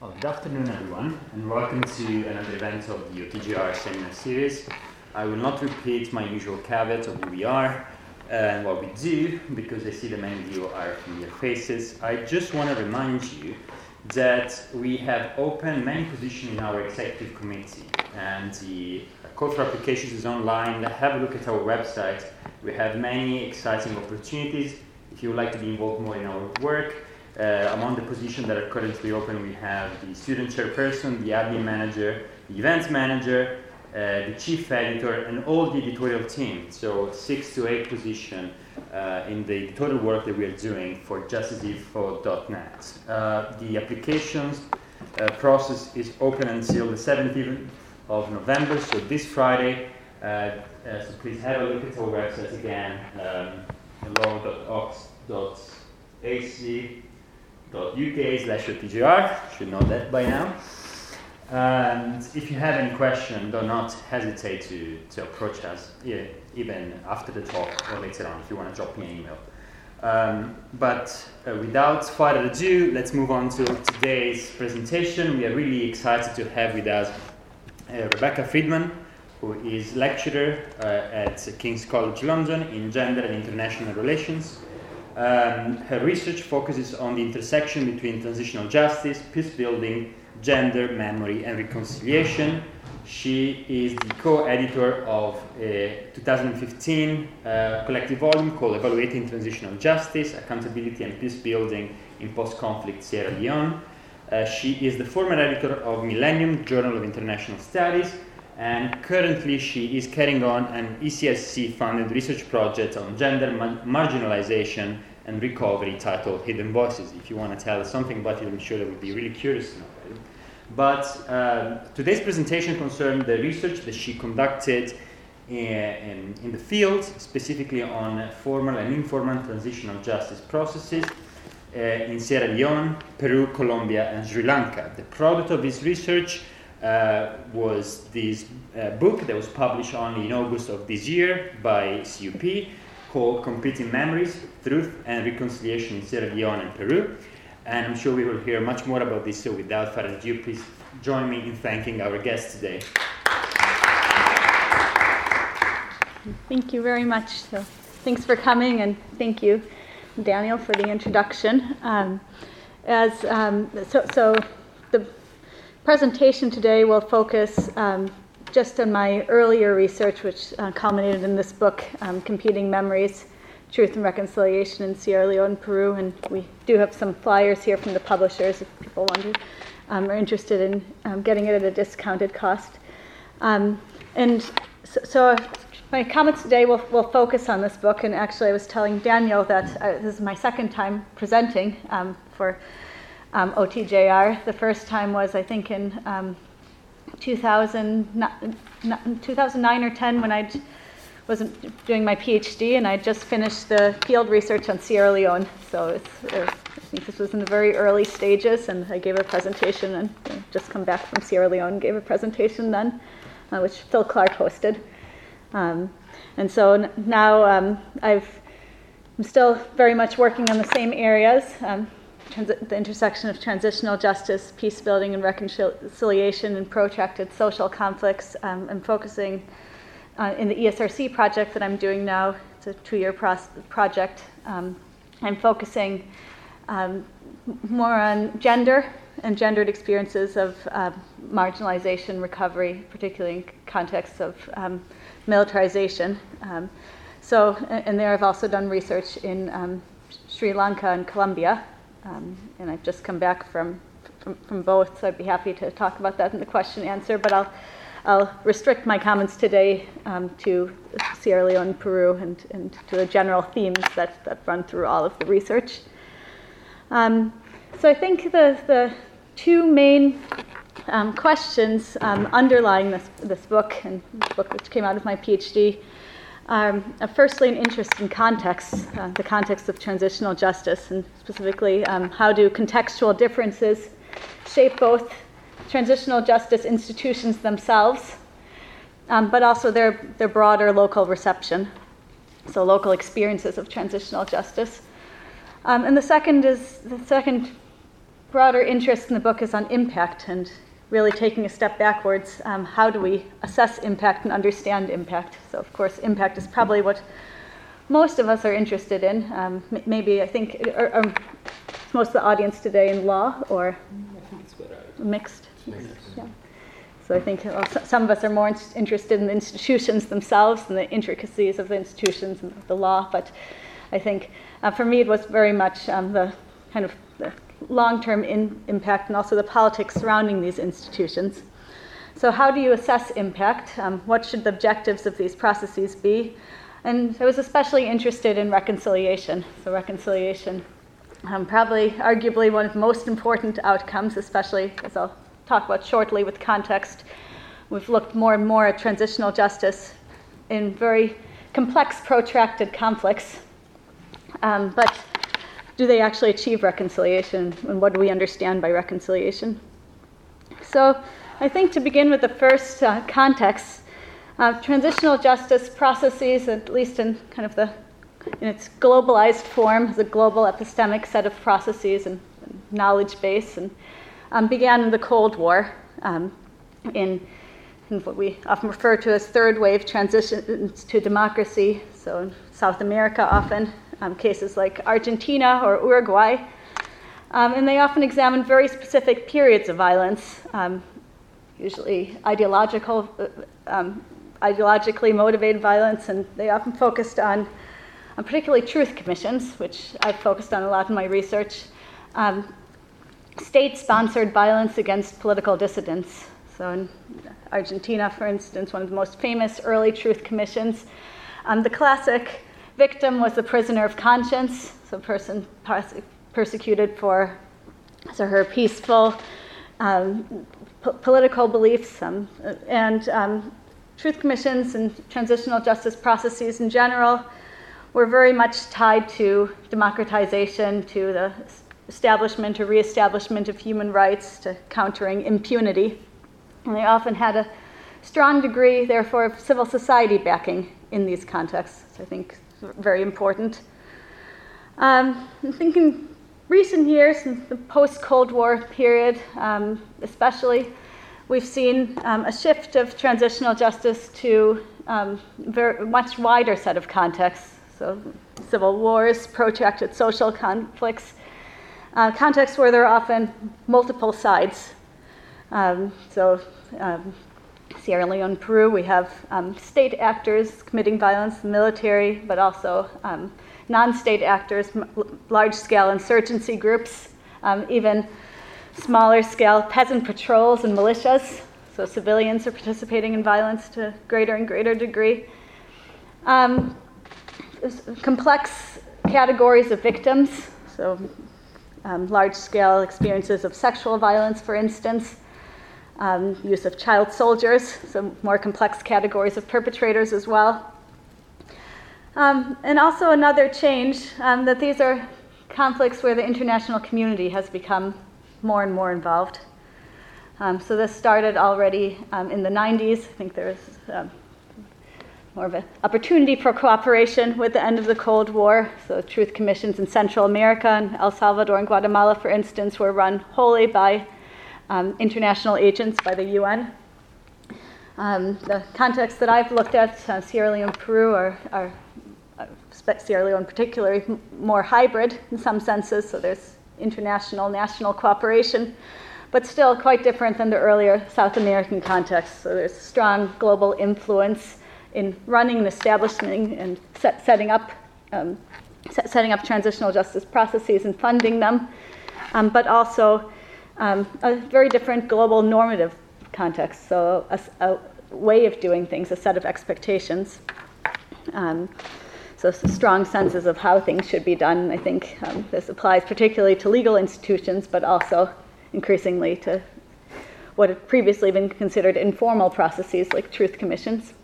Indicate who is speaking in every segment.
Speaker 1: Well, good afternoon, everyone, and welcome to another event of the OTJR seminar series. I will not repeat my usual caveat of who we are uh, and what we do because I see that many of you are familiar faces. I just want to remind you that we have opened many positions in our executive committee, and the call for applications is online. Have a look at our website. We have many exciting opportunities. If you would like to be involved more in our work, uh, among the positions that are currently open, we have the student chairperson, the admin manager, the events manager, uh, the chief editor, and all the editorial team. So six to eight positions uh, in the total work that we are doing for justiceinfo.net. Uh, the applications uh, process is open until the 17th of November, so this Friday. Uh, uh, so please have a look at our website again, um, law.ox.ac uk slash OTJR, should know that by now. And if you have any question, do not hesitate to, to approach us, yeah, even after the talk or later on if you want to drop me an email. Um, but uh, without further ado, let's move on to today's presentation. We are really excited to have with us uh, Rebekka Friedman, who is lecturer uh, at King's College London in Gender and International Relations um, her research focuses on the intersection between transitional justice, peace building, gender, memory, and reconciliation. She is the co editor of a 2015 uh, collective volume called Evaluating Transitional Justice, Accountability and Peace Building in Post Conflict Sierra Leone. Uh, she is the former editor of Millennium Journal of International Studies, and currently she is carrying on an ESRC funded research project on gender marginalization and recovery titled Hidden Voices. If you want to tell us something about it, I'm sure that would be really curious to know. But uh, today's presentation concerned the research that she conducted in, in, in, the field, specifically on formal and informal transitional justice processes uh, in Sierra Leone, Peru, Colombia, and Sri Lanka. The product of this research uh, was this uh, book that was published only in August of this year by CUP called Competing Memories, Truth and Reconciliation in Sierra Leone and Peru. And I'm sure we will hear much more about this, so without further ado, please join me in thanking our guests today.
Speaker 2: Thank you very much. So, thanks for coming, and thank you, Daniel, for the introduction. Um, as um, so, so, the presentation today will focus um, just on my earlier research, which uh, culminated in this book, um, Competing Memories Truth and Reconciliation in Sierra Leone, Peru. And we do have some flyers here from the publishers if people wonder, um, are interested in um, getting it at a discounted cost. Um, and so, so, my comments today will, will focus on this book. And actually, I was telling Daniel that uh, this is my second time presenting um, for um, OTJR. The first time was, I think, in um, 2000, 2009 or 10 when I wasn't doing my PhD and I just finished the field research on Sierra Leone. So it's, uh, I think this was in the very early stages, and I gave a presentation and just come back from Sierra Leone, gave a presentation then, uh, which Phil Clark hosted. Um, and so n- now um, I've, I'm still very much working on the same areas. Um, the intersection of transitional justice, peace building, and reconciliation in protracted social conflicts. Um, I'm focusing uh, in the ESRC project that I'm doing now. It's a two year project. Um, I'm focusing um, more on gender and gendered experiences of uh, marginalization, recovery, particularly in contexts of um, militarization. Um, so, and there I've also done research in um, Sri Lanka and Colombia. Um, and I've just come back from, from, from, both, so I'd be happy to talk about that in the question answer. But I'll, I'll restrict my comments today um, to Sierra Leone, Peru, and, and to the general themes that, that run through all of the research. Um, so I think the, the two main um, questions um, underlying this, this book, and this book which came out of my PhD, um, firstly, an interest in context, uh, the context of transitional justice, and specifically, um, how do contextual differences shape both transitional justice institutions themselves, um, but also their, their broader local reception, so local experiences of transitional justice. Um, and the second is the second broader interest in the book is on impact and really taking a step backwards. Um, how do we assess impact and understand impact? So, of course, impact is probably what most of us are interested in. Um, maybe I think or, or most of the audience today in law or mixed. Yeah. So I think well, some of us are more interested in the institutions themselves and the intricacies of the institutions and the law. But I think uh, for me it was very much um, the kind of the long-term in impact and also the politics surrounding these institutions. So how do you assess impact? Um, what should the objectives of these processes be? And I was especially interested in reconciliation. So, reconciliation, um, probably arguably one of the most important outcomes, especially as I'll talk about shortly with context. We've looked more and more at transitional justice in very complex, protracted conflicts. Um, but do they actually achieve reconciliation? And what do we understand by reconciliation? So, I think to begin with the first uh, context, uh, transitional justice processes, at least in kind of the in its globalized form, as a global epistemic set of processes and, and knowledge base, and um, began in the Cold War um, in, in, what we often refer to as third wave transitions to democracy. So in South America, often um, cases like Argentina or Uruguay, um, and they often examine very specific periods of violence, um, usually ideological uh, um, ideologically motivated violence, and they often focused on, on particularly truth commissions, which I've focused on a lot in my research, um, state sponsored violence against political dissidents. So, in Argentina, for instance, one of the most famous early truth commissions, um, the classic victim was the prisoner of conscience, so a person persecuted for so her peaceful um, p- political beliefs, um, and um, truth commissions and transitional justice processes in general were very much tied to democratization, to the establishment or reestablishment of human rights, to countering impunity. And they often had a strong degree, therefore, of civil society backing in these contexts, I think very important. Um, I'm thinking recent years, in the post Cold War period, um, especially, we've seen um, a shift of transitional justice to um, much wider set of contexts. So, civil wars, protracted social conflicts, uh, contexts where there are often multiple sides. Um, so, um, Sierra Leone, Peru, we have um, state actors committing violence, the military, but also um, non state actors, large scale insurgency groups, even smaller scale peasant patrols and militias. So civilians are participating in violence to greater and greater degree. Um, complex categories of victims, so um, large scale experiences of sexual violence, for instance, um, use of child soldiers, some more complex categories of perpetrators as well. Um, and also another change um, that these are conflicts where the international community has become more and more involved. Um, so this started already um, in the 90s. I think there was um, more of an opportunity for cooperation with the end of the Cold War. So truth commissions in Central America and El Salvador and Guatemala, for instance, were run wholly by um, international agents by the UN. Um, the context that I've looked at, uh, Sierra Leone, Peru, are, are uh, Sierra Leone particularly more hybrid in some senses. So there's international national cooperation, but still quite different than the earlier South American context. So there's strong global influence in running and establishing and set, setting up um, set, setting up transitional justice processes and funding them, um, but also um, a very different global normative context. So a, a, way of doing things, a set of expectations. Um, so strong senses of how things should be done. I think um, this applies particularly to legal institutions, but also increasingly to what had previously been considered informal processes like truth commissions.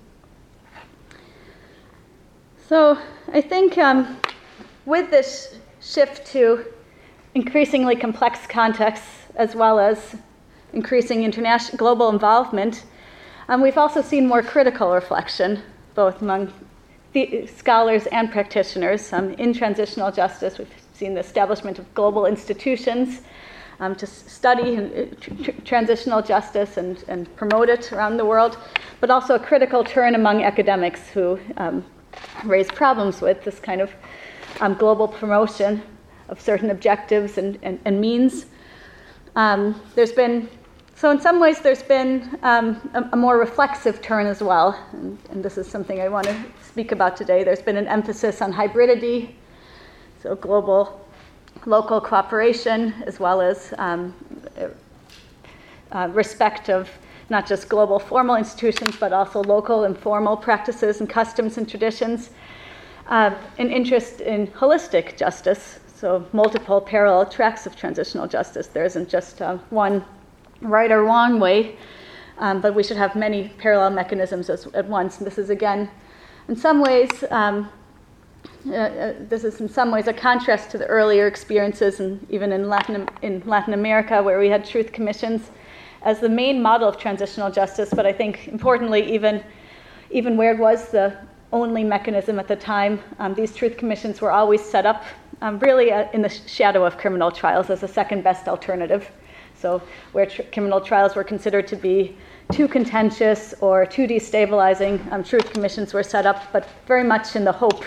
Speaker 2: So I think um, with this shift to increasingly complex contexts as well as increasing international global involvement, um, we've also seen more critical reflection, both among the scholars and practitioners um, in transitional justice. We've seen the establishment of global institutions um, to study and, tr- transitional justice and, and promote it around the world, but also a critical turn among academics who um, raise problems with this kind of um, global promotion of certain objectives and, and, and means. Um, there's been, so in some ways, there's been um, a, a, more reflexive turn as well, and, and this is something I want to speak about today. There's been an emphasis on hybridity, so global local cooperation, as well as um, uh, respect of not just global formal institutions, but also local informal practices and customs and traditions. Uh, an interest in holistic justice, so multiple parallel tracks of transitional justice. There isn't just uh, one right or wrong way, um, but we should have many parallel mechanisms as, at once. And this is again, in some ways, um, uh, uh, this is in some ways a contrast to the earlier experiences, and even in Latin, in Latin America, where we had truth commissions as the main model of transitional justice. But I think importantly, even even where it was the only mechanism at the time, um, these truth commissions were always set up um, really uh, in the shadow of criminal trials as a second best alternative. So where tr- criminal trials were considered to be too contentious or too destabilizing, um, truth commissions were set up, but very much in the hope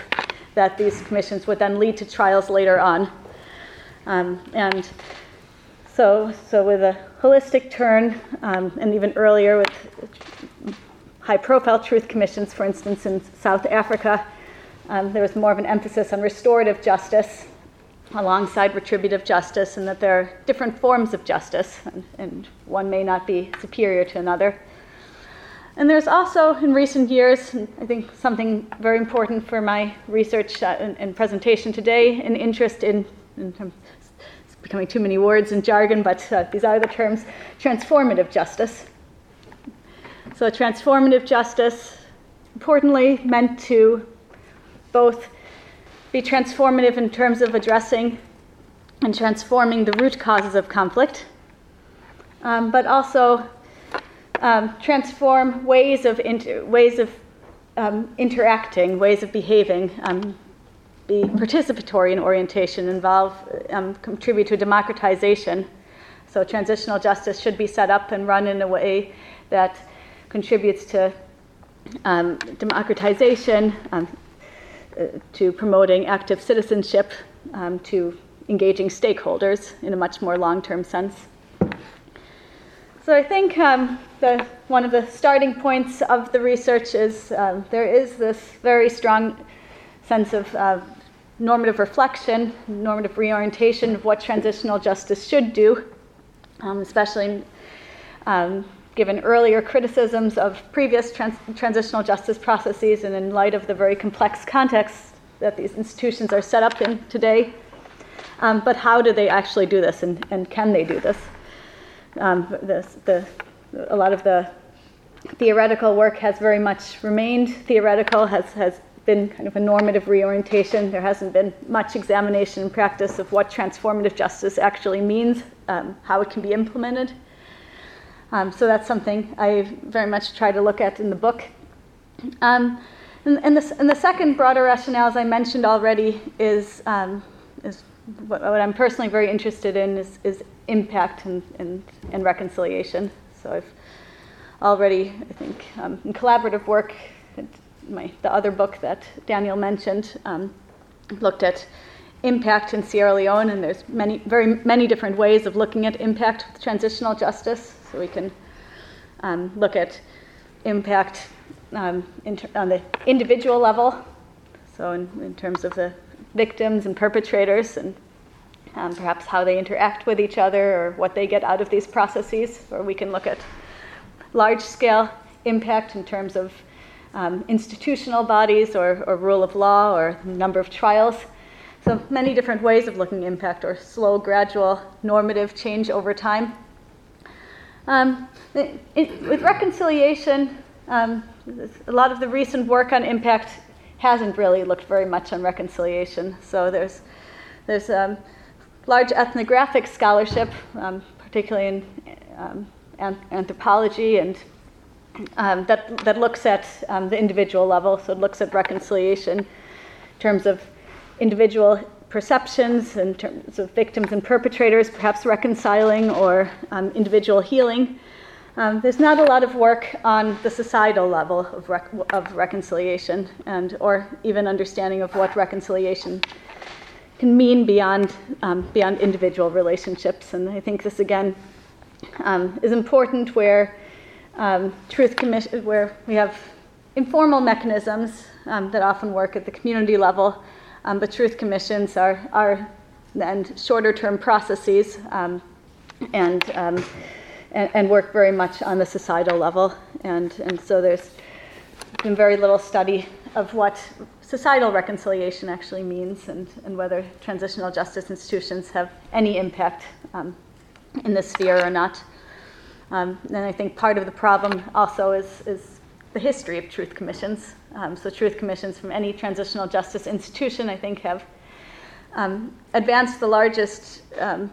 Speaker 2: that these commissions would then lead to trials later on. Um, and so, so with a holistic turn, um, and even earlier with high profile truth commissions, for instance, in South Africa, um, there was more of an emphasis on restorative justice alongside retributive justice, and that there are different forms of justice, and, and one may not be superior to another. And there's also, in recent years, I think something very important for my research uh, and, and, presentation today, an interest in, in it's becoming too many words and jargon, but uh, these are the terms transformative justice. So, transformative justice, importantly, meant to both be transformative in terms of addressing and transforming the root causes of conflict, um, but also um, transform ways of inter- ways of um, interacting, ways of behaving, um, be participatory in orientation, involve, um, contribute to democratization. So transitional justice should be set up and run in a way that contributes to um, democratization, um, uh, to promoting active citizenship, to engaging stakeholders in a much more long-term sense. So I think um, the, one of the starting points of the research is um, there is this very strong sense of uh, normative reflection, normative reorientation of what transitional justice should do, um, especially um, given earlier criticisms of previous trans- transitional justice processes and in light of the very complex context that these institutions are set up in today. Um, but how do they actually do this and, and can they do this? Um, the, the, a lot of the theoretical work has very much remained theoretical, has, has been kind of a normative reorientation. There hasn't been much examination and practice of what transformative justice actually means, um, how it can be implemented. Um, so that's something I very much try to look at in the book. Um, and, and, the, and, the, second broader rationale, as I mentioned already, is, um, is what, what, I'm personally very interested in is, is impact and, and, and reconciliation. So I've already, I think, um, in collaborative work, my, the other book that Daniel mentioned um, looked at impact in Sierra Leone, and there's many, very many different ways of looking at impact with transitional justice. So we can um, look at impact um, ter- on the individual level, so in, in terms of the victims and perpetrators, and um, perhaps how they interact with each other or what they get out of these processes. Or we can look at large scale impact in terms of um, institutional bodies or, or, rule of law or number of trials. So many different ways of looking at impact or slow, gradual, normative change over time. Um, it, it, with reconciliation, um, a lot of the recent work on impact hasn't really looked very much on reconciliation. So there's, there's um, large ethnographic scholarship, um, particularly in um, anthropology, and um, that, that looks at the individual level. So it looks at reconciliation in terms of individual perceptions in terms of victims and perpetrators, perhaps reconciling or um, individual healing. Um, there's not a lot of work on the societal level of, rec- of reconciliation and or even understanding of what reconciliation can mean beyond um, beyond individual relationships. And I think this again um, is important where um, truth commission where we have informal mechanisms um, that often work at the community level, um, but truth commissions are are shorter term processes and and, and, work very much on the societal level. And, and so there's been very little study of what societal reconciliation actually means and, and whether transitional justice institutions have any impact um, in this sphere or not. Um, and I think part of the problem also is, is the history of truth commissions. Um, so, truth commissions from any transitional justice institution, I think, have um, advanced the largest um,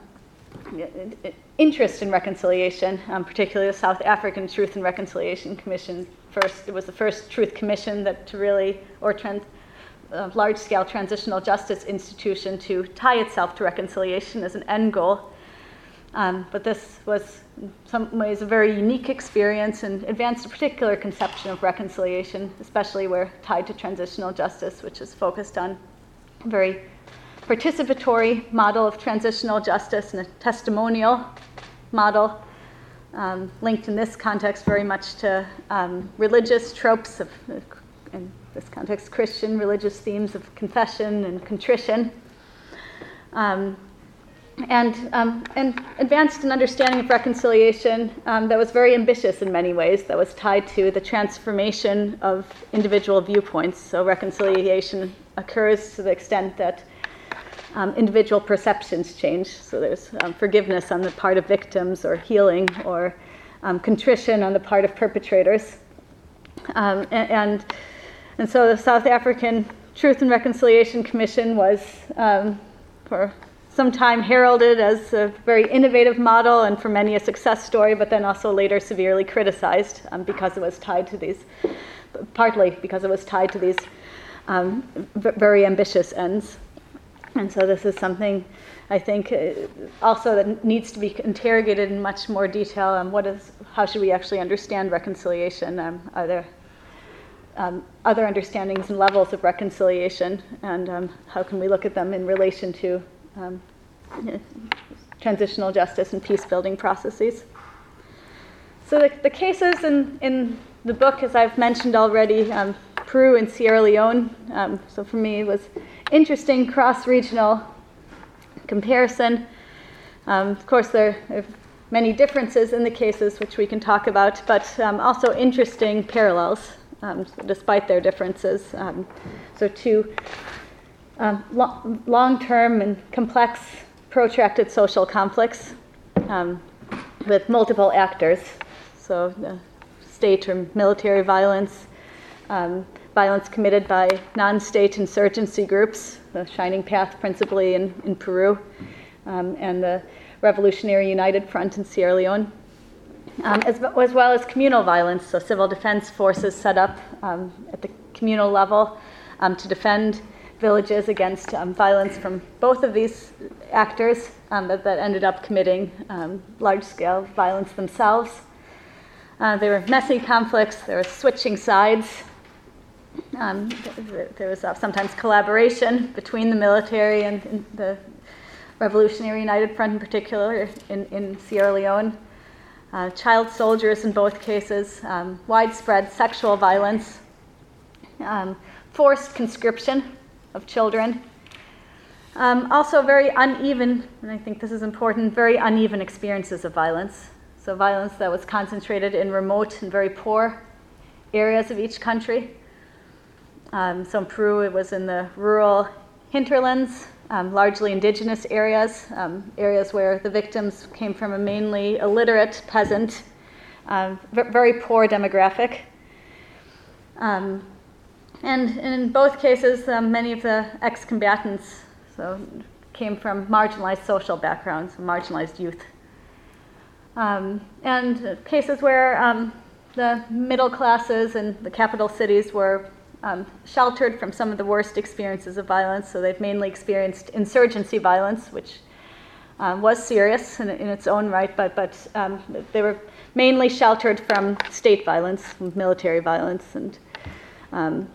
Speaker 2: interest in reconciliation, um, particularly the South African Truth and Reconciliation Commission. First, it was the first truth commission that to really, or trans, uh, large-scale transitional justice institution to tie itself to reconciliation as an end goal. Um, but this was, in some ways, a very unique experience and advanced a particular conception of reconciliation, especially where tied to transitional justice, which is focused on a very participatory model of transitional justice and a testimonial model, um, linked in this context very much to um, religious tropes of, in this context, Christian religious themes of confession and contrition. And, um, and advanced an understanding of reconciliation um, that was very ambitious in many ways, that was tied to the transformation of individual viewpoints. So, reconciliation occurs to the extent that um, individual perceptions change. So there's um, forgiveness on the part of victims, or healing, or um, contrition on the part of perpetrators. Um, and, and, and so the South African Truth and Reconciliation Commission was, for some time, heralded as a very innovative model and for many a success story, but then also later severely criticized um, because it was tied to these, partly because it was tied to these very ambitious ends. And so this is something I think uh, also that needs to be interrogated in much more detail on what is, how should we actually understand reconciliation? Um, are there um, other understandings and levels of reconciliation, and um, how can we look at them in relation to um, transitional justice and peace building processes? So the, the, cases in, in the book, as I've mentioned already, um, Peru and Sierra Leone. Um, so for me, it was interesting cross-regional comparison. Um, of course, there are many differences in the cases, which we can talk about, but um, also interesting parallels, um, despite their differences. Um, so two um, lo- long-term and complex, protracted social conflicts with multiple actors. So state or military violence, um, violence committed by non state insurgency groups, the Shining Path principally in, in Peru, um, and the Revolutionary United Front in Sierra Leone. Um, as, as, well as communal violence, so civil defense forces set up um, at the communal level um, to defend villages against um, violence from both of these actors that, that, ended up committing large scale violence themselves. Uh, there were messy conflicts, there were switching sides, um, there was uh, sometimes collaboration between the military and, and, the Revolutionary United Front, in particular, in, in Sierra Leone. Uh, child soldiers in both cases, um, widespread sexual violence, um, forced conscription of children. Um, also, very uneven, and I think this is important, very uneven experiences of violence. So, violence that was concentrated in remote and very poor areas of each country. Um, so in Peru, it was in the rural hinterlands, um, largely indigenous areas, um, areas where the victims came from a mainly illiterate peasant, um, very poor demographic. Um, and, in both cases, um, many of the ex combatants so, came from marginalized social backgrounds, marginalized youth. and cases where the middle classes and the capital cities were um, sheltered from some of the worst experiences of violence. So they've mainly experienced insurgency violence, which um, was serious in, in, its own right, but, but um, they were mainly sheltered from state violence, military violence, and um,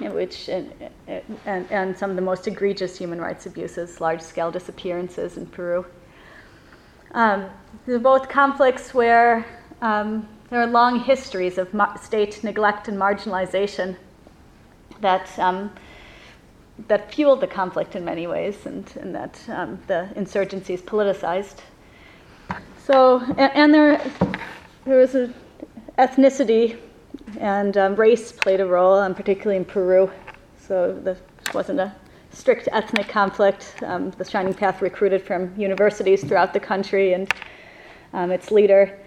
Speaker 2: which and, and, some of the most egregious human rights abuses, large-scale disappearances in Peru. Um, they're both conflicts where um, there are long histories of state neglect and marginalization that um, that fueled the conflict in many ways, and, and that um, the insurgency is politicized. So, and, and there, there was a ethnicity and um, race played a role, um, particularly in Peru. So this wasn't a strict ethnic conflict. Um, the Shining Path recruited from universities throughout the country, and um, its leader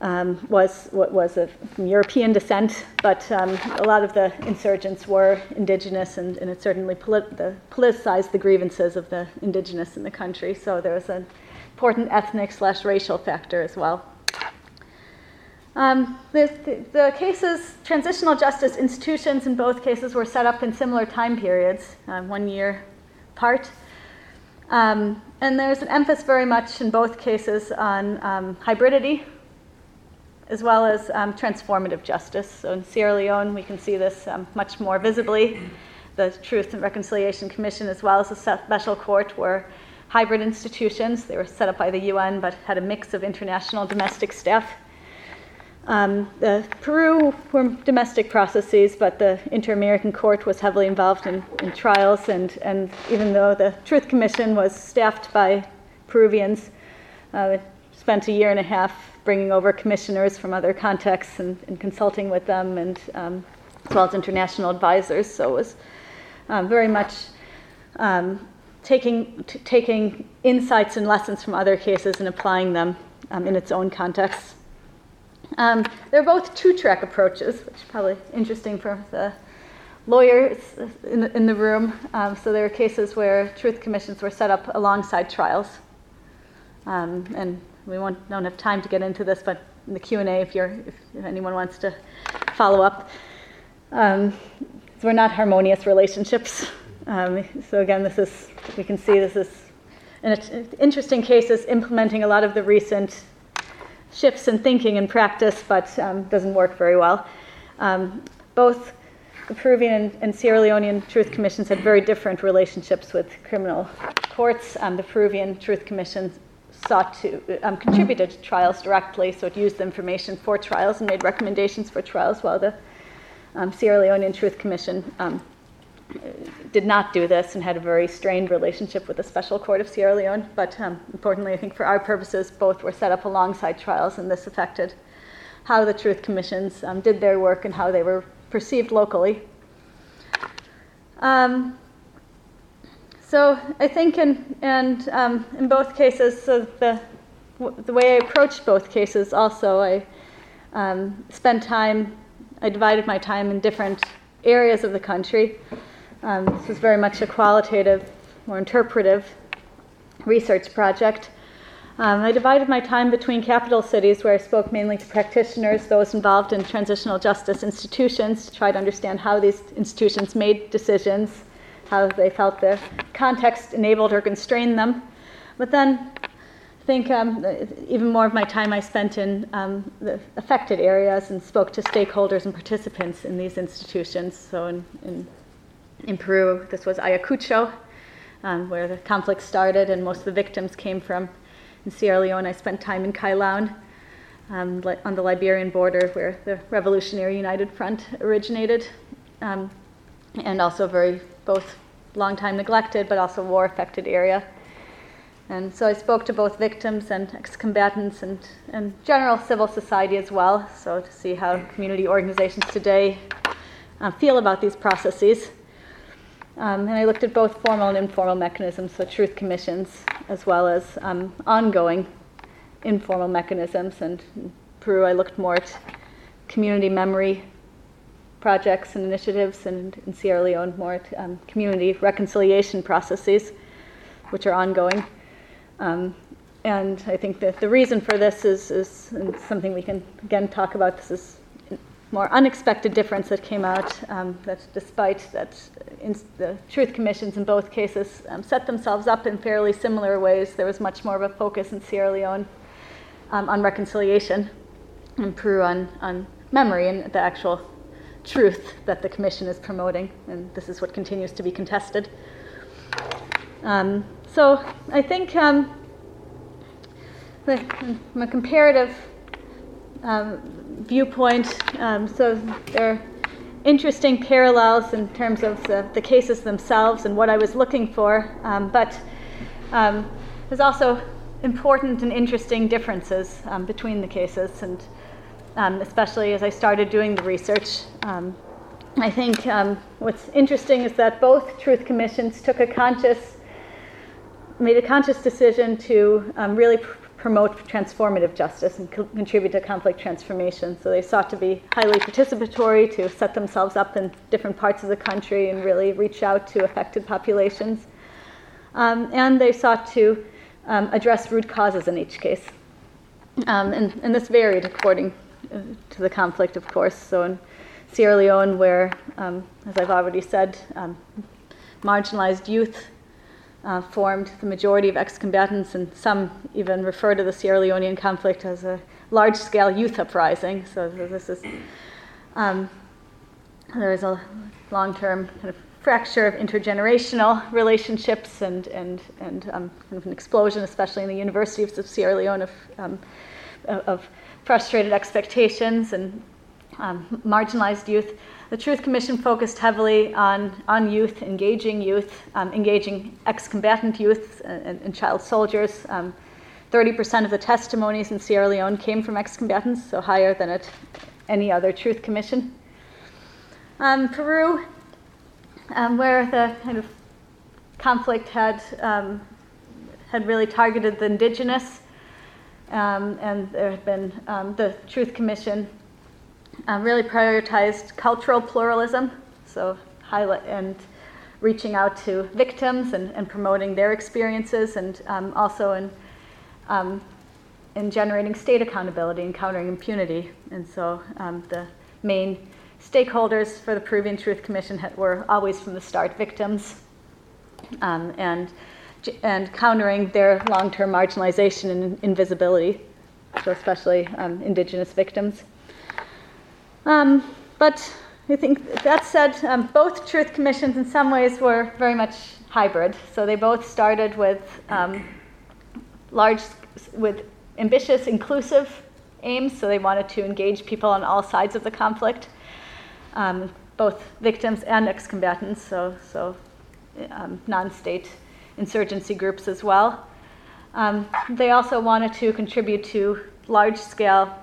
Speaker 2: um, was was of European descent, but um, a lot of the insurgents were indigenous, and, and it certainly polit- the, politicized the grievances of the indigenous in the country. So there was an important ethnic slash racial factor as well. Um, the, the, cases, transitional justice institutions in both cases were set up in similar time periods, uh, one year apart. Um, and there's an emphasis very much in both cases on um, hybridity as well as um, transformative justice. So in Sierra Leone, we can see this um, much more visibly. The Truth and Reconciliation Commission, as well as the special court, were hybrid institutions. They were set up by the UN but had a mix of international domestic staff. Um, the Peru were domestic processes, but the Inter American Court was heavily involved in, in trials, and, and even though the Truth Commission was staffed by Peruvians, uh, spent a year and a half bringing over commissioners from other contexts and, and consulting with them, and um, as well as international advisors. So it was um, very much um, taking t- taking insights and lessons from other cases and applying them um, in its own context. Um, they're both two-track approaches, which is probably interesting for the lawyers in the, in the room. Um, so there are cases where truth commissions were set up alongside trials, and we won't, don't have time to get into this, but in the Q&A, if, you're, if, if anyone wants to follow up. Um, we're not harmonious relationships. Um, so again, this is, we can see this is an interesting case is implementing a lot of the recent shifts in thinking and practice, but um, doesn't work very well. Um, both the Peruvian and, and, Sierra Leonean Truth Commissions had very different relationships with criminal courts. Um, the Peruvian Truth Commission sought to um, contributed to trials directly, so it used the information for trials and made recommendations for trials, while the um, Sierra Leonean Truth Commission um, did not do this and had a very strained relationship with the Special Court of Sierra Leone. But um, importantly, I think for our purposes, both were set up alongside trials, and this affected how the Truth Commissions um, did their work and how they were perceived locally. Um, so I think in, and um, in both cases, so the, the way I approached both cases also, I um, spent time, I divided my time in different areas of the country. Um, this was very much a qualitative more interpretive research project. Um, I divided my time between capital cities, where I spoke mainly to practitioners, those involved in transitional justice institutions, to try to understand how these institutions made decisions how they felt the context enabled or constrained them. But then I think um, even more of my time I spent in um, the affected areas and spoke to stakeholders and participants in these institutions. So in, in, in Peru, this was Ayacucho, um, where the conflict started and most of the victims came from. In Sierra Leone, I spent time in Kailahun. Um, on the Liberian border, where the Revolutionary United Front originated, um, and also very both long time neglected but also war affected area. And so I spoke to both victims and ex combatants and, and general civil society as well, so to see how community organizations today uh, feel about these processes. Um, and I looked at both formal and informal mechanisms, so truth commissions, as well as um, ongoing informal mechanisms. And in Peru, I looked more at community memory projects and initiatives, and in Sierra Leone, more um, community reconciliation processes, which are ongoing. Um, and I think that the reason for this is, is something we can again talk about. This is more unexpected difference that came out um, that despite that the truth commissions in both cases um, set themselves up in fairly similar ways, there was much more of a focus in Sierra Leone um, on reconciliation and Peru on, on memory and the actual truth that the commission is promoting. And this is what continues to be contested. Um, so I think um, the, from a comparative um, viewpoint, um, so there interesting parallels in terms of the, the, cases themselves and what I was looking for, um, but um, there's also important and interesting differences um, between the cases, and um, especially as I started doing the research. Um, I think um, what's interesting is that both truth commissions took a conscious, made a conscious decision to really promote transformative justice and co- contribute to conflict transformation. So they sought to be highly participatory, to set themselves up in different parts of the country and really reach out to affected populations. Um, and they sought to um, address root causes in each case. Um, and, and, this varied according uh, to the conflict, of course. So in Sierra Leone, where, um, as I've already said, um, marginalized youth uh, formed the majority of ex combatants, and some even refer to the Sierra Leonean conflict as a large scale youth uprising. So this is, um, there is a long term kind of fracture of intergenerational relationships and, and, and um, kind of an explosion, especially in the universities of Sierra Leone, of, um, of frustrated expectations and um, marginalized youth. The Truth Commission focused heavily on, on youth, engaging youth, um, engaging ex combatant youth and, and, child soldiers. 30% um, of the testimonies in Sierra Leone came from ex combatants, so higher than at any other Truth Commission. Um, Peru um, where the kind of conflict had um, had really targeted the indigenous, um, and there had been the Truth Commission um, really prioritized cultural pluralism, so highlight and reaching out to victims and, and promoting their experiences, and um, also in in generating state accountability and countering impunity. And so the main stakeholders for the Peruvian Truth Commission were always from the start victims um, and, and countering their long term marginalization and invisibility, so especially um, indigenous victims. Um, but I think that said, um, both truth commissions in some ways were very much hybrid. So they both started with um, large, with ambitious, inclusive aims. So they wanted to engage people on all sides of the conflict um, both victims and ex-combatants, so, so um, non-state insurgency groups as well. Um, they also wanted to contribute to large-scale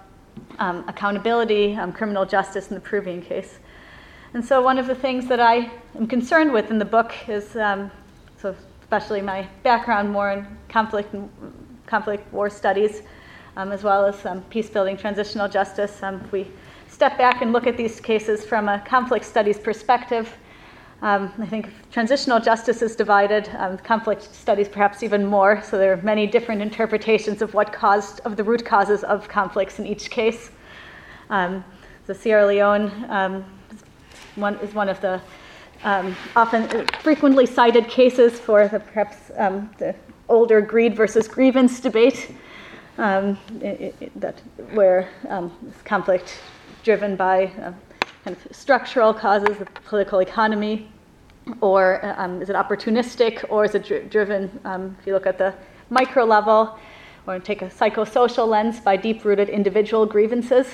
Speaker 2: um, accountability, um, criminal justice in the Peruvian case. And so one of the things that I am concerned with in the book is, um, so especially my background more in conflict conflict war studies, as well as peace building, transitional justice. we step back and look at these cases from a conflict studies perspective, um, I think transitional justice is divided, um, conflict studies perhaps even more, so there are many different interpretations of what caused, of the root causes of conflicts in each case. Um, so Sierra Leone um, one, is one of the um, often frequently cited cases for the, perhaps um, the older greed versus grievance debate, it, it, that, where conflict driven by uh, kind of structural causes, the political economy, or um, is it opportunistic, or is it dri- driven, um, if you look at the micro level, or take a psychosocial lens by deep rooted individual grievances?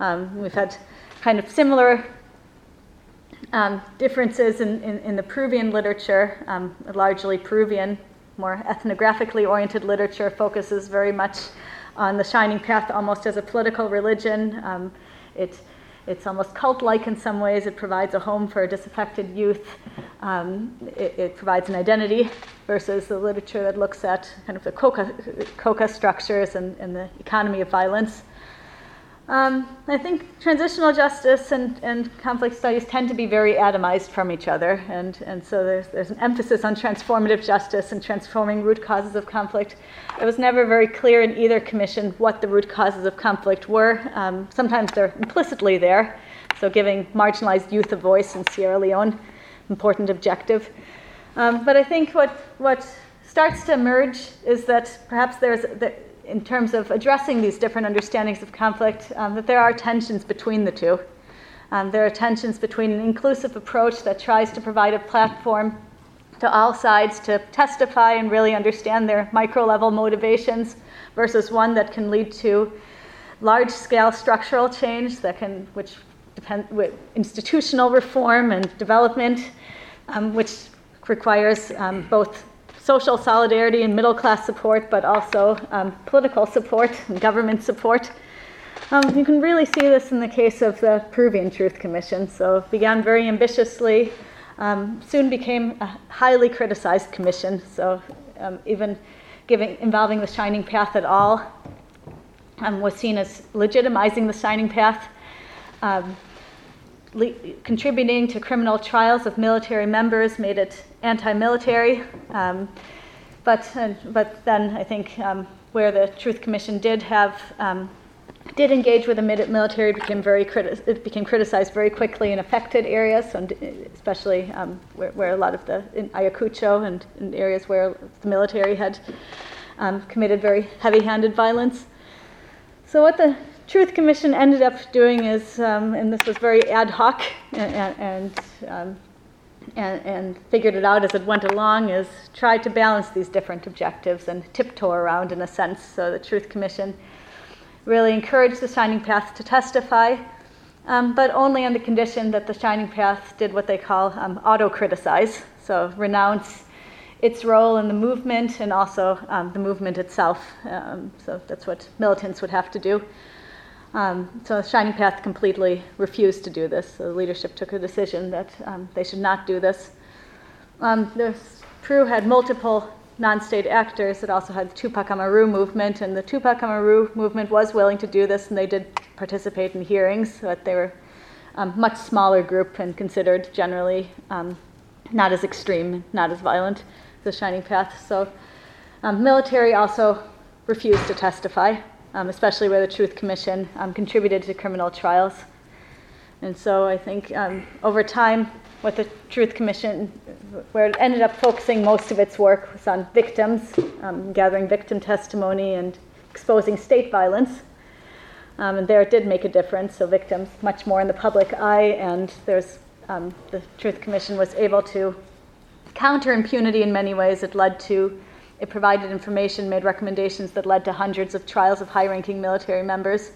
Speaker 2: Um, we've had kind of similar um, differences in, in, in, the Peruvian literature, um, largely Peruvian, more ethnographically oriented literature focuses very much on the shining path almost as a political religion. Um, it, it's almost cult like in some ways. It provides a home for disaffected youth. Um, it, it, provides an identity versus the literature that looks at kind of the coca, coca structures and, and the economy of violence. Um, I think transitional justice and, and conflict studies tend to be very atomized from each other, and, and so there's, there's an emphasis on transformative justice and transforming root causes of conflict. It was never very clear in either commission what the root causes of conflict were. Um, sometimes they're implicitly there, so giving marginalized youth a voice in Sierra Leone, important objective. Um, but I think what, what starts to emerge is that perhaps there's, in terms of addressing these different understandings of conflict, um, that there are tensions between the two. Um, there are tensions between an inclusive approach that tries to provide a platform to all sides to testify and really understand their micro level motivations versus one that can lead to large scale structural change that can which depend with institutional reform and development um, which requires um, both social solidarity and middle class support, but also um, political support and government support. Um, you can really see this in the case of the Peruvian Truth Commission. So it began very ambitiously, um, soon became a highly criticized commission. So um, even giving, involving the Shining Path at all um, was seen as legitimizing the Shining Path. Um, le- contributing to criminal trials of military members made it anti-military. Um, but uh, but then I think um, where the Truth Commission did have um, did engage with the military became very criti- it became criticized very quickly in affected areas, especially um, where, where, a lot of the in Ayacucho and in areas where the military had um, committed very heavy-handed violence. So what the Truth Commission ended up doing is, um, and this was very ad hoc, and, and, um, and, and, figured it out as it went along, is tried to balance these different objectives and tiptoe around in a sense. So the Truth Commission really encouraged the Shining Path to testify, um, but only on the condition that the Shining Path did what they call um, auto criticize, so renounce its role in the movement and also um, the movement itself. Um, so that's what militants would have to do. Um, so Shining Path completely refused to do this. The leadership took a decision that um, they should not do this. Um, Peru had multiple non-state actors. It also had the Tupac Amaru movement, and the Tupac Amaru movement was willing to do this, and they did participate in hearings, but they were a um, much smaller group and considered generally um, not as extreme, not as violent as the Shining Path. So um, military also refused to testify um, especially where the Truth Commission um, contributed to criminal trials. And so I think um, over time, what the Truth Commission, where it ended up focusing most of its work was on victims, um, gathering victim testimony and exposing state violence. Um, and there it did make a difference, so victims much more in the public eye, and there's um, the Truth Commission was able to counter impunity in many ways. It led to it provided information, made recommendations that led to hundreds of trials of high ranking military members.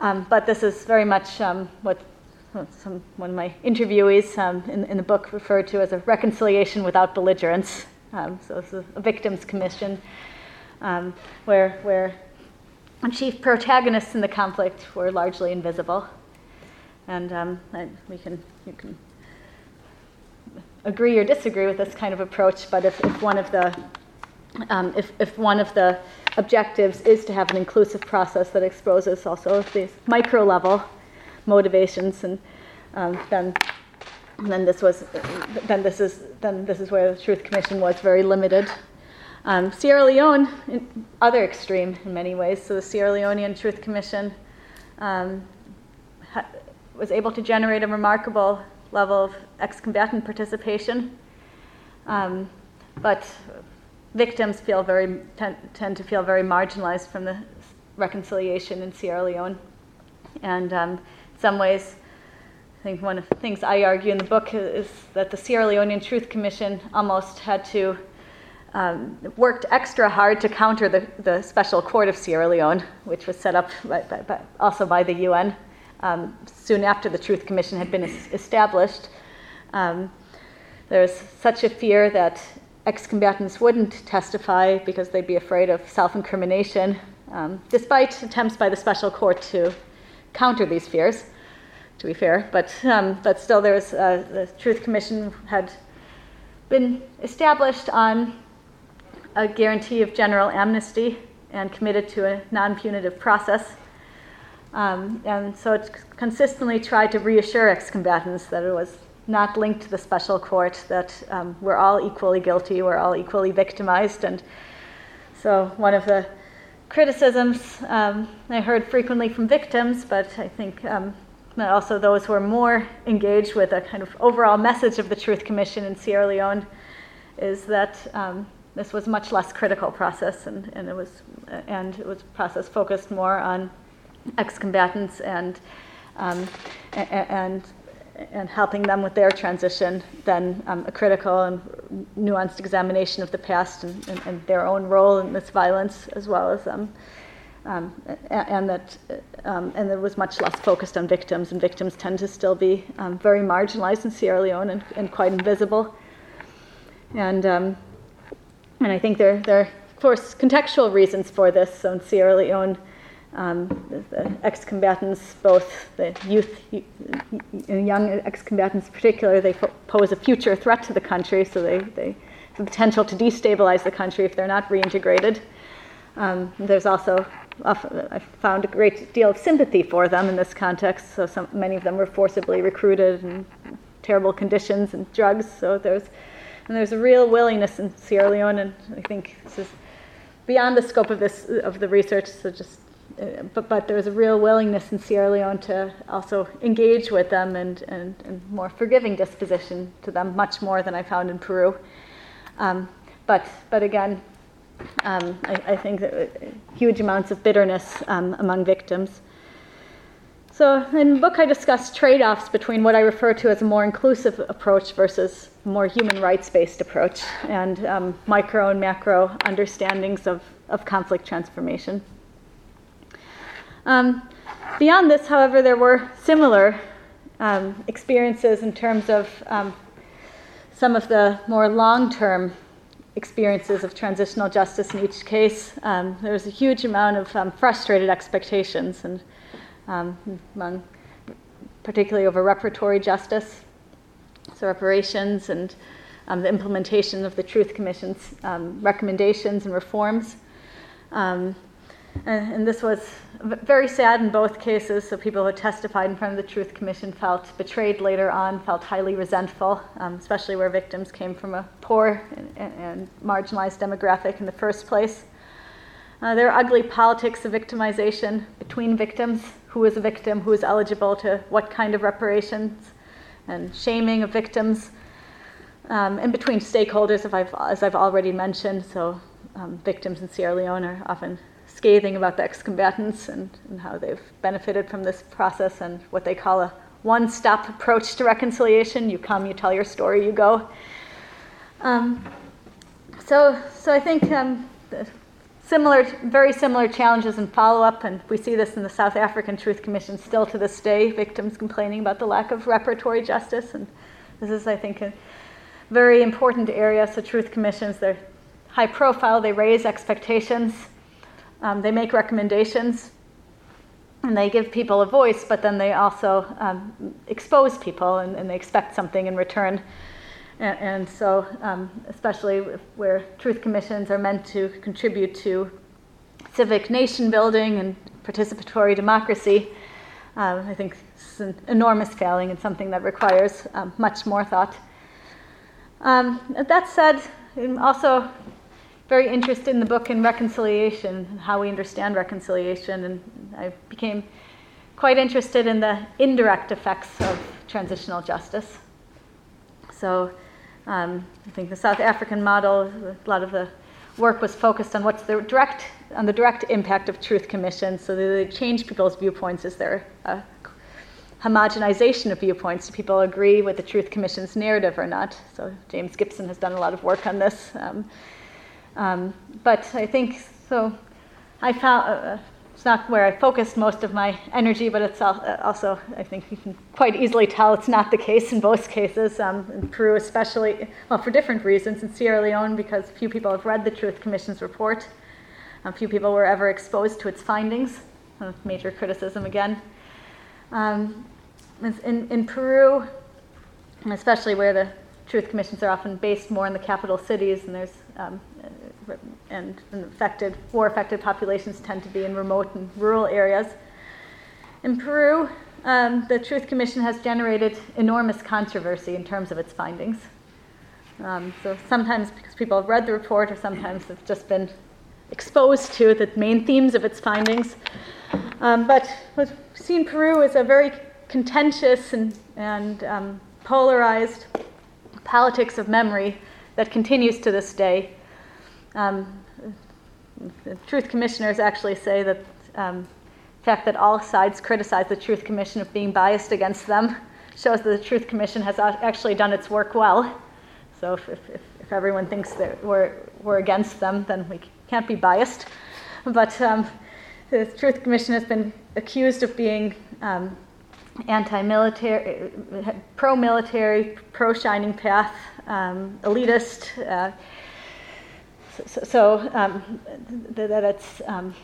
Speaker 2: Um, but this is very much um, what some, one of my interviewees um, in, in, the book referred to as a reconciliation without belligerence. Um, so this is a victims commission um, where, where chief protagonists in the conflict were largely invisible. And, um, we can, you can agree or disagree with this kind of approach, but if, if one of the um, if, if one of the objectives is to have an inclusive process that exposes also these micro level motivations, and um, then then this was then this is then this is where the Truth Commission was very limited. Um, Sierra Leone, other extreme in many ways. So the Sierra Leonean Truth Commission um, ha- was able to generate a remarkable level of ex-combatant participation, um, but victims feel very tend, tend, to feel very marginalized from the reconciliation in Sierra Leone, and um, in some ways, I think one of the things I argue in the book is that the Sierra Leonean Truth Commission almost had to um, worked extra hard to counter the, the Special Court of Sierra Leone, which was set up by, by, by, also by the UN um, soon after the Truth Commission had been established. Um, there was such a fear that ex combatants wouldn't testify because they'd be afraid of self incrimination, um, despite attempts by the special court to counter these fears, to be fair. But, um, but still, there was, uh, the Truth Commission had been established on a guarantee of general amnesty and committed to a non punitive process. Um, and so it consistently tried to reassure ex combatants that it was not linked to the special court, that um, we're all equally guilty, we're all equally victimized. And so one of the criticisms um, I heard frequently from victims, but I think um, also those who are more engaged with a kind of overall message of the Truth Commission in Sierra Leone, is that um, this was much less critical process, and, and it was and it was process focused more on ex-combatants and um, and and helping them with their transition than um, a critical and nuanced examination of the past and, and, and, their own role in this violence, as well as um, um, and that um, and it was much less focused on victims, and victims tend to still be um, very marginalized in Sierra Leone and, and quite invisible. And um, and I think there there are of course contextual reasons for this. So in Sierra Leone um, the ex-combatants, both the youth, young ex-combatants in particular, they pose a future threat to the country, so they, they the potential to destabilize the country if they're not reintegrated. Um, there's also, I found a great deal of sympathy for them in this context. So some, many of them were forcibly recruited in terrible conditions and drugs. So there's, and there's a real willingness in Sierra Leone, and I think this is beyond the scope of this of the research. So just uh, but, there was a real willingness in Sierra Leone to also engage with them and, and, and more forgiving disposition to them, much more than I found in Peru. Um, but, but again, um, I, I, think that uh, huge amounts of bitterness um, among victims. So in the book, I discuss trade offs between what I refer to as a more inclusive approach versus a more human rights based approach, and um, micro and macro understandings of, of conflict transformation. Um, beyond this, however, there were similar um, experiences in terms of um, some of the more long term experiences of transitional justice in each case. Um, there was a huge amount of um, frustrated expectations, and um, among, particularly over reparatory justice, so reparations and the implementation of the Truth Commission's recommendations and reforms. Um, and, and, this was very sad in both cases. So people who testified in front of the Truth Commission felt betrayed later on, felt highly resentful, um, especially where victims came from a poor and, and, and marginalized demographic in the first place. Uh, there are ugly politics of victimization between victims who is a victim, who is eligible to what kind of reparations, and shaming of victims, um, and between stakeholders, I've, as I've already mentioned. So, um, victims in Sierra Leone are often scathing about the ex combatants and, and, how they've benefited from this process and what they call a one stop approach to reconciliation. You come, you tell your story, you go. Um, so, so I think um, similar, very similar challenges in follow up, and we see this in the South African Truth Commission still to this day, victims complaining about the lack of reparatory justice. And this is, I think, a very important area. So, truth commissions, they're high profile, they raise expectations. Um, they make recommendations and they give people a voice, but then they also um, expose people and, and, they expect something in return. And, and so, um, especially where truth commissions are meant to contribute to civic nation building and participatory democracy, uh, I think it's an enormous failing and something that requires um, much more thought. Um, that said, also very interested in the book in reconciliation, how we understand reconciliation, and I became quite interested in the indirect effects of transitional justice. So um, I think the South African model, a lot of the work was focused on what's the direct on the direct impact of truth commissions. So they change people's viewpoints. Is there a homogenization of viewpoints? Do people agree with the Truth Commission's narrative or not? So James Gibson has done a lot of work on this. Um, um, but I think so. I found uh, it's not where I focused most of my energy, but it's uh, also, I think you can quite easily tell it's not the case in both cases. Um, in Peru, especially, well, for different reasons. In Sierra Leone, because few people have read the Truth Commission's report, um, few people were ever exposed to its findings. A major criticism again. Um, in, in Peru, especially where the truth commissions are often based more in the capital cities, and there's um, and affected war affected populations tend to be in remote and rural areas. In Peru, um, the Truth Commission has generated enormous controversy in terms of its findings. Um, so sometimes because people have read the report, or sometimes have just been exposed to the main themes of its findings. Um, but what we see in Peru is a very contentious and, and um, polarized politics of memory that continues to this day. Um, the Truth Commissioners actually say that um, the fact that all sides criticize the Truth Commission of being biased against them shows that the Truth Commission has actually done its work well. So if, if, if everyone thinks that we're, we're against them, then we can't be biased. But um, the Truth Commission has been accused of being um, anti-military, pro-military, pro-Shining Path, um, elitist. Uh, so, so um, that it's um,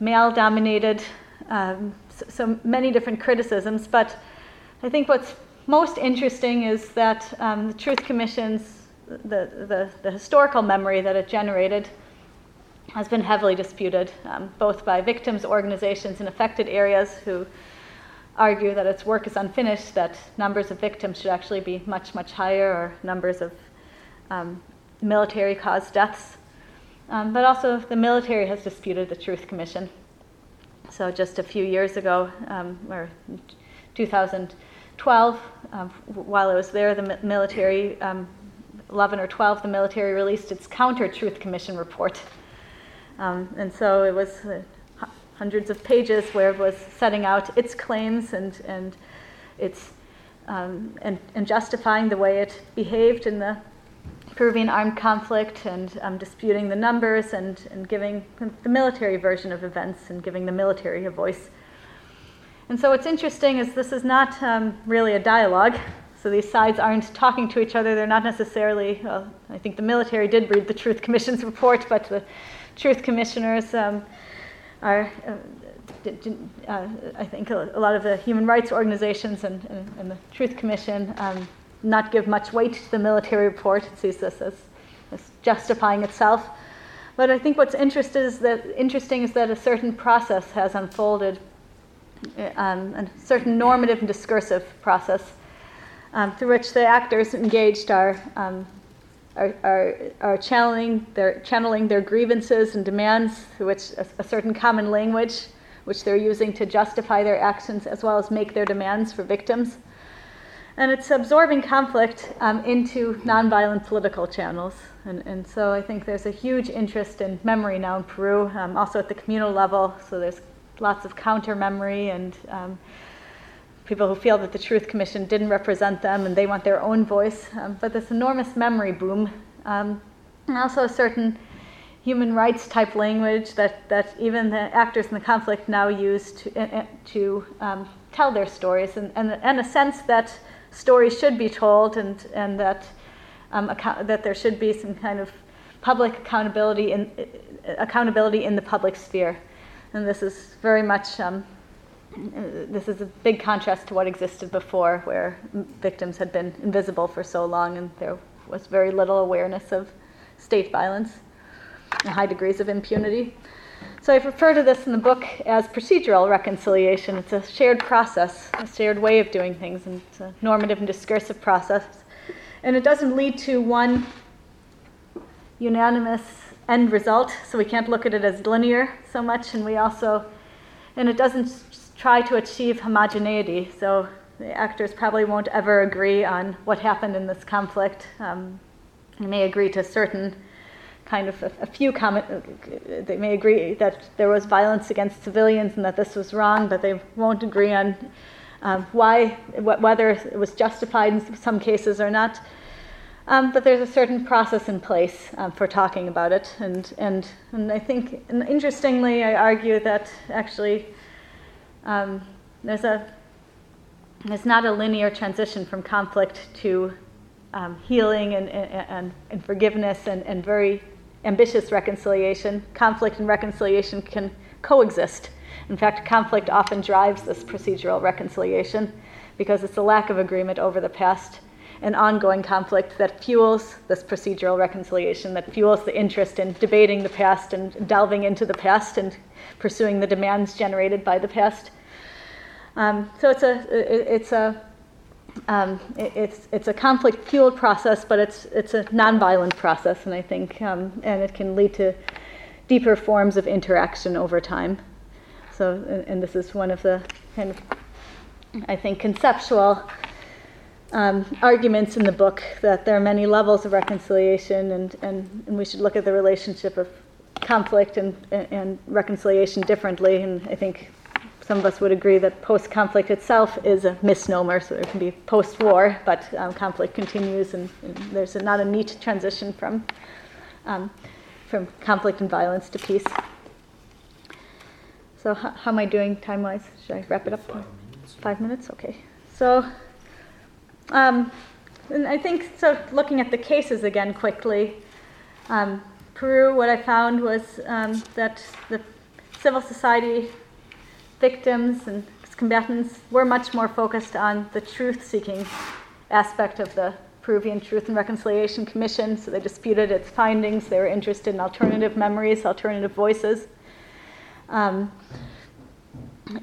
Speaker 2: male-dominated. Um, so, so, many different criticisms, but I think what's most interesting is that um, the Truth Commission's the, the, the historical memory that it generated has been heavily disputed, um, both by victims, organizations in affected areas who argue that its work is unfinished, that numbers of victims should actually be much, much higher, or numbers of um, military caused deaths. Um, but also, the military has disputed the Truth Commission. So, just a few years ago, um, or 2012, um, while I was there, the military, um, 11 or 12, the military released its counter Truth Commission report. Um, and so it was uh, hundreds of pages where it was setting out its claims and, and, its, um, and, and justifying the way it behaved in the Peruvian armed conflict and um, disputing the numbers and, and giving the military version of events and giving the military a voice. And so what's interesting is this is not um, really a dialogue. So these sides aren't talking to each other. They're not necessarily, well, I think the military did read the Truth Commission's report, but the truth commissioners um, are, uh, uh, I think, a, a, lot of the human rights organizations and, and, and the Truth Commission um, not give much weight to the military report. It sees this as, as justifying itself. But I think what's interesting is that, interesting is that a certain process has unfolded, um, a certain normative and discursive process um, through which the actors engaged are um, are, are, are channeling, their, channeling their grievances and demands through which a, a, certain common language, which they're using to justify their actions as well as make their demands for victims. And it's absorbing conflict um, into nonviolent political channels. And, and so I think there's a huge interest in memory now in Peru, um, also at the communal level. So there's lots of counter memory and um, people who feel that the Truth Commission didn't represent them and they want their own voice. Um, but this enormous memory boom, um, and also a certain human rights type language that, that even the actors in the conflict now use to, uh, to um, tell their stories, and, and, and a sense that stories should be told and, and that, um, account- that there should be some kind of public accountability in, uh, accountability in the public sphere. And this is very much um, this is a big contrast to what existed before, where victims had been invisible for so long and there was very little awareness of state violence and high degrees of impunity. So I refer to this in the book as procedural reconciliation. It's a shared process, a shared way of doing things, and it's a normative and discursive process. And it doesn't lead to one unanimous end result, so we can't look at it as linear so much, and we also, and it doesn't try to achieve homogeneity. So the actors probably won't ever agree on what happened in this conflict. Um, they may agree to certain kind of a, a few comment. They may agree that there was violence against civilians and that this was wrong, but they won't agree on um, why, wh- whether it was justified in some cases or not. Um, but there's a certain process in place um, for talking about it, and and and I think, and interestingly, I argue that actually um, there's a there's not a linear transition from conflict to um, healing and, and, and forgiveness and, and very ambitious reconciliation. Conflict and reconciliation can coexist. In fact, conflict often drives this procedural reconciliation because it's the lack of agreement over the past and ongoing conflict that fuels this procedural reconciliation, that fuels the interest in debating the past and delving into the past and pursuing the demands generated by the past. Um, so it's a it's a um, it, it's it's a conflict fueled process, but it's it's a nonviolent process, and I think um, and it can lead to deeper forms of interaction over time. So and, and this is one of the kind of I think conceptual um, arguments in the book that there are many levels of reconciliation, and, and, and we should look at the relationship of conflict and, and reconciliation differently. And I think some of us would agree that post conflict itself is a misnomer, so there can be post war, but um, conflict continues, and, and, there's a, not a neat transition from, um, from conflict and violence to peace. So, how, how am I doing time wise? Should I wrap it up?
Speaker 1: Five minutes.
Speaker 2: Five minutes? Okay. So, um, and I think so. Looking at the cases again quickly, um, Peru. What I found was um, that the civil society victims and combatants were much more focused on the truth-seeking aspect of the Peruvian Truth and Reconciliation Commission. So they disputed its findings. They were interested in alternative memories, alternative voices. Um,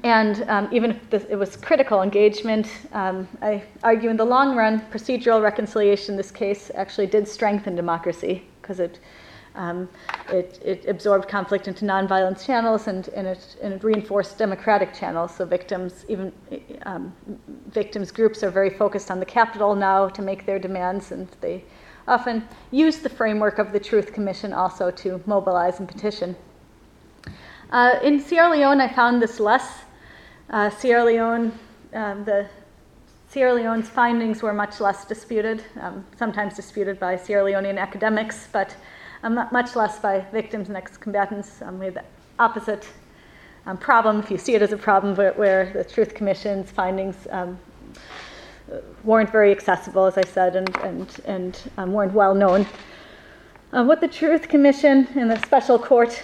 Speaker 2: and um, even if this, it was critical engagement, um, I argue in the long run, procedural reconciliation in this case actually did strengthen democracy because it, um, it, it, absorbed conflict into nonviolent channels and, and, it, and it reinforced democratic channels. So victims, even um, victims groups, are very focused on the capital now to make their demands, and they often use the framework of the Truth Commission also to mobilize and petition. Uh, in Sierra Leone, I found this less. Uh, Sierra Leone, um, the Sierra Leone's findings were much less disputed, um, sometimes disputed by Sierra Leonean academics, but much less by victims and ex-combatants. Um, we had the opposite um, problem, if you see it as a problem, where, where the Truth Commission's findings um, weren't very accessible, as I said, and, and, and weren't well known. What the Truth Commission and the Special Court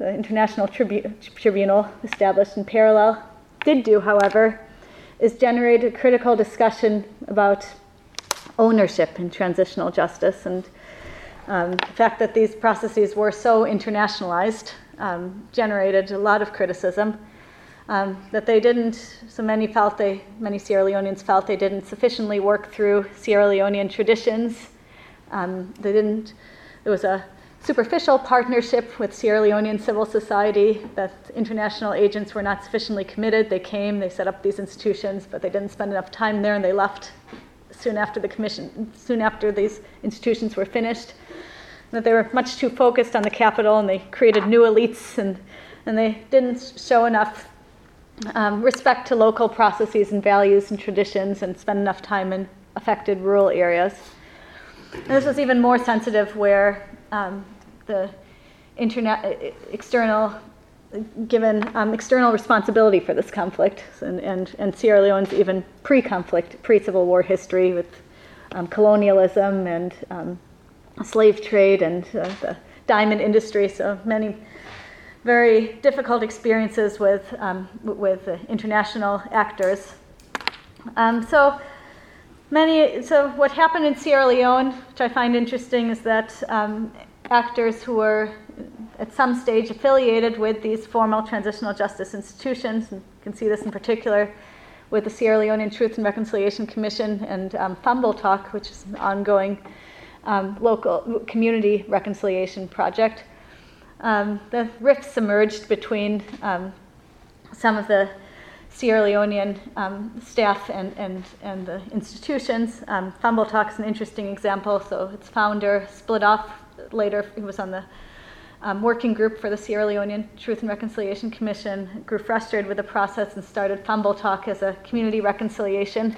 Speaker 2: the International Tribu- Tribunal established in parallel, did do, however, is generate a critical discussion about ownership in transitional justice and um, the fact that these processes were so internationalized um, generated a lot of criticism. Um, that they didn't, so many felt they, many Sierra Leoneans felt they didn't sufficiently work through Sierra Leonean traditions. Um, they didn't, there was a superficial partnership with Sierra Leonean civil society, that international agents were not sufficiently committed. They came, they set up these institutions, but they didn't spend enough time there and they left soon after the commission, soon after these institutions were finished. That they were much too focused on the capital and they created new elites and, and they didn't show enough um, respect to local processes and values and traditions and spend enough time in affected rural areas. And this was even more sensitive where um, the internet external given um, external responsibility for this conflict and, and, and Sierra Leone's even pre-conflict, pre-Civil War history with um, colonialism and um, slave trade and uh, the diamond industry. So many very difficult experiences with, um, with international actors. Um, so many, so what happened in Sierra Leone, which I find interesting, is that um, actors who were at some stage affiliated with these formal transitional justice institutions, and you can see this in particular with the Sierra Leonean Truth and Reconciliation Commission and um, Fambul Tok, which is an ongoing um, local community reconciliation project. Um, the rifts emerged between um, some of the Sierra Leonean um, staff and, and, and the institutions. Um, Fambul Tok is an interesting example. So its founder split off later. He was on the um, working group for the Sierra Leonean Truth and Reconciliation Commission, grew frustrated with the process and started Fambul Tok as a community reconciliation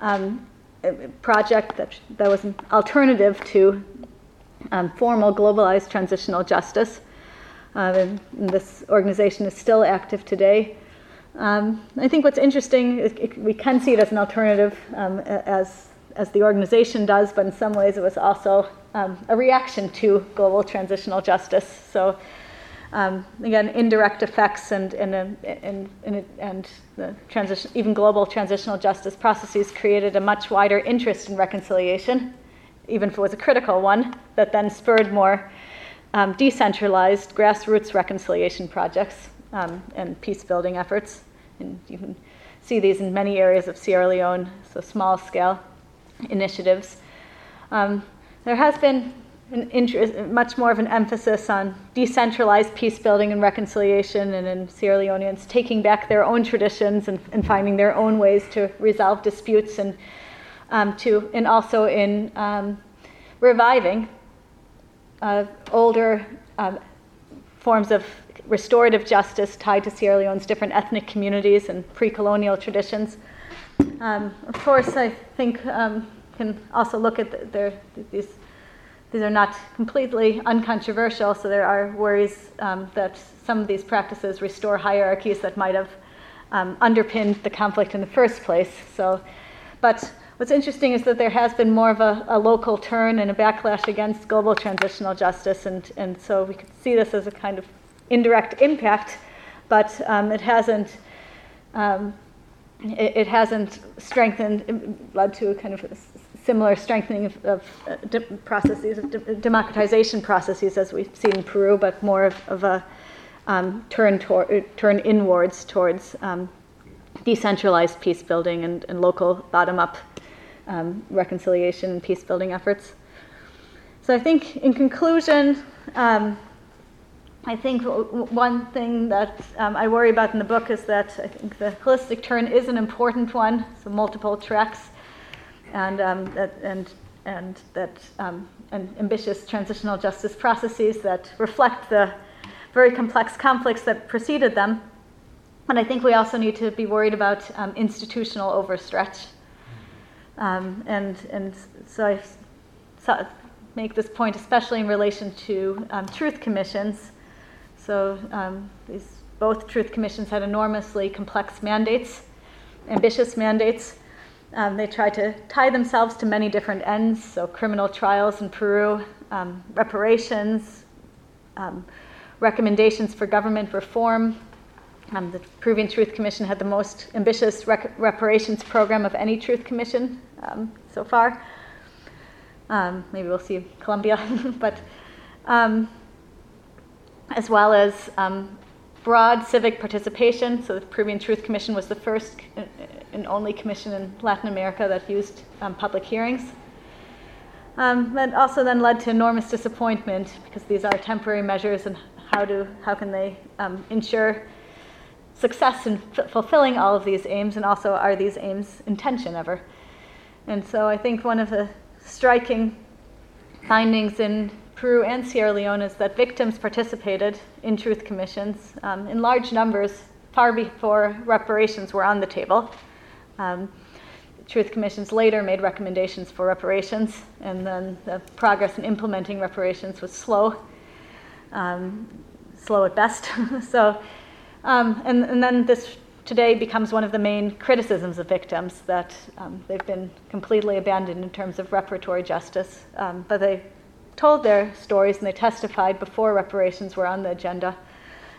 Speaker 2: um, project that, that was an alternative to um, formal globalized transitional justice. Uh, and this organization is still active today. Um, I think what's interesting, is it, we can see it as an alternative um, as, as the organization does, but in some ways it was also um, a reaction to global transitional justice. So um, again, indirect effects and, and, and, and, and the transition, even global transitional justice processes created a much wider interest in reconciliation, even if it was a critical one, that then spurred more um, decentralized grassroots reconciliation projects um, and peace building efforts and you can see these in many areas of Sierra Leone, so small scale initiatives. Um, there has been interest, much more of an emphasis on decentralized peace building and reconciliation, and in Sierra Leoneans taking back their own traditions and, and finding their own ways to resolve disputes, and um, to and also in um, reviving uh, older um, forms of restorative justice tied to Sierra Leone's different ethnic communities and pre-colonial traditions. Um, of course, I think um, can also look at the, their, these these are not completely uncontroversial, so there are worries um, that some of these practices restore hierarchies that might have um, underpinned the conflict in the first place. So, but what's interesting is that there has been more of a, a local turn and a backlash against global transitional justice, and, and so we could see this as a kind of indirect impact, but um, it hasn't. Um, it, it, hasn't strengthened, led to a kind of similar strengthening of, of uh, de- processes, of de- democratization processes as we've seen in Peru, but more of, of a um, turn, tor- uh, turn inwards towards um, decentralized peace building and, and local bottom up um, reconciliation and peace building efforts. So I think, in conclusion, um, I think one thing that um, I worry about in the book is that I think the holistic turn is an important one, so multiple tracks and um, that, and and that um, and ambitious transitional justice processes that reflect the very complex conflicts that preceded them. And I think we also need to be worried about um, institutional overstretch. Um, and and so I so make this point especially in relation to um, truth commissions. So um, these both truth commissions had enormously complex mandates, ambitious mandates um, they try to tie themselves to many different ends, so criminal trials in Peru, um, reparations, um, recommendations for government reform. Um, the Peruvian Truth Commission had the most ambitious rec- reparations program of any Truth Commission um, so far. Um, maybe we'll see Colombia, but as well as broad civic participation. So the Peruvian Truth Commission was the first and only commission in Latin America that used um, public hearings. Um, that also then led to enormous disappointment because these are temporary measures and how, do, how can they um, ensure success in f- fulfilling all of these aims and also are these aims intention ever? And so I think one of the striking findings in Peru and Sierra Leone is that victims participated in truth commissions um, in large numbers far before reparations were on the table. Um, Truth Commissions later made recommendations for reparations, and then the progress in implementing reparations was slow, um, slow at best. so, um, and, and then this today becomes one of the main criticisms of victims that um, they've been completely abandoned in terms of reparatory justice. Um, but they told their stories and they testified before reparations were on the agenda.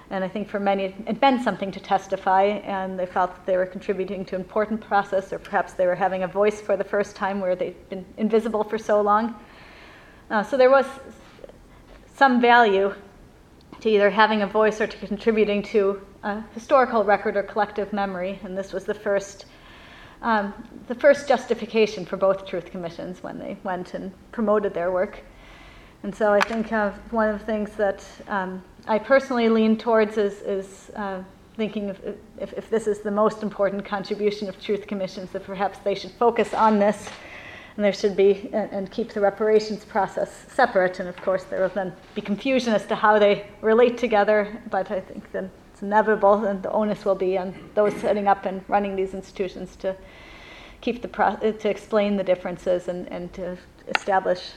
Speaker 2: And I think for many, it meant something to testify, and they felt that they were contributing to an important process, or perhaps they were having a voice for the first time where they'd been invisible for so long. Uh, so there was some value to either having a voice or to contributing to a historical record or collective memory, and this was the first. Um, the first justification for both truth commissions when they went and promoted their work. And so I think one of the things that um, I personally lean towards is, is uh, thinking if, if, if, this is the most important contribution of truth commissions, that perhaps they should focus on this and there should be, and, and keep the reparations process separate. And of course, there will then be confusion as to how they relate together, but I think then it's inevitable, and the onus will be on those setting up and running these institutions to keep the pro- to explain the differences and, and to establish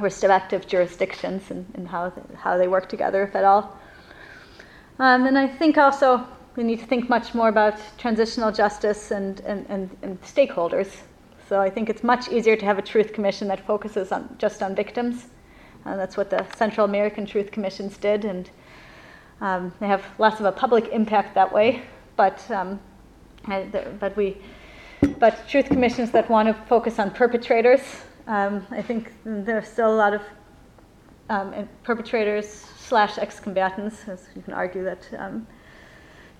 Speaker 2: respective jurisdictions and, and how, how they work together, if at all. Um, and I think also we need to think much more about transitional justice and, and, and, and, stakeholders. So I think it's much easier to have a truth commission that focuses on just on victims. Uh, that's what the Central American Truth Commissions did, and um, they have less of a public impact that way. But um, but we but truth commissions that want to focus on perpetrators um, I think there are still a lot of um, perpetrators slash ex-combatants, as you can argue that um,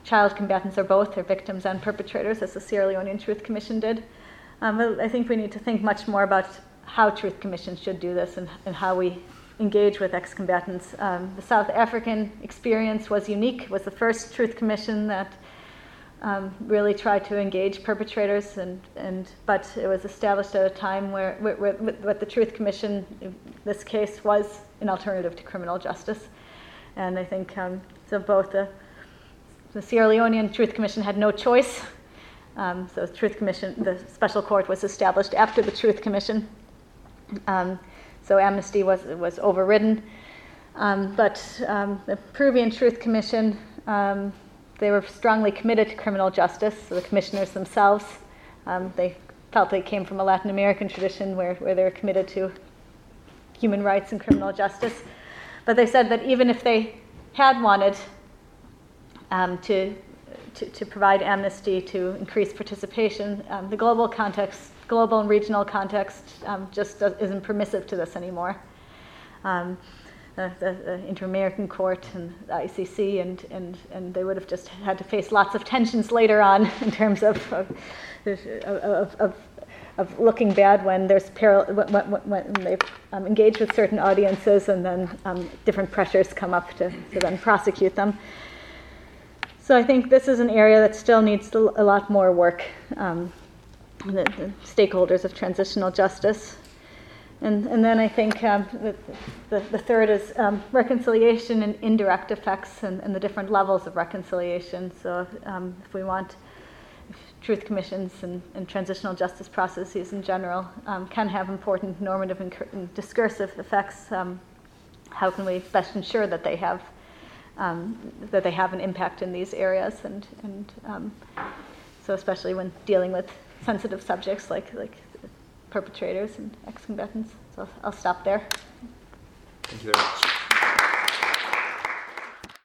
Speaker 2: child combatants are both, they're victims and perpetrators, as the Sierra Leonean Truth Commission did. Um, but I think we need to think much more about how truth commissions should do this and, and how we engage with ex-combatants. Um, the South African experience was unique. It was the first truth commission that um, really tried to engage perpetrators, and, and but it was established at a time where, what the Truth Commission, this case, was an alternative to criminal justice. And I think um, so. Both the the Sierra Leonean Truth Commission had no choice. Um, so, Truth Commission, the special court was established after the Truth Commission. Um, so, amnesty was was overridden. Um, but um, the Peruvian Truth Commission they were strongly committed to criminal justice, so the commissioners themselves. Um, they felt they came from a Latin American tradition where, where they were committed to human rights and criminal justice. But they said that even if they had wanted um, to, to, to, provide amnesty to increase participation, um, the global context, global and regional context, um, just isn't permissive to this anymore. The, the, Inter-American Court and the ICC, and, and, and they would have just had to face lots of tensions later on in terms of, of, of, of, of looking bad when there's peril, when, when, they've um, engaged with certain audiences and then um, different pressures come up to, to then prosecute them. So I think this is an area that still needs a lot more work. Um, the, the stakeholders of transitional justice and, and then I think um, the, the, the, third is um, reconciliation and indirect effects and, and, the different levels of reconciliation. So um, if we want truth commissions and, and, transitional justice processes in general um, can have important normative and, discursive effects, um, how can we best ensure that they have um, that they have an impact in these areas? And, and so especially when dealing with sensitive subjects like like perpetrators and ex-combatants. So I'll stop there.
Speaker 3: Thank you very much.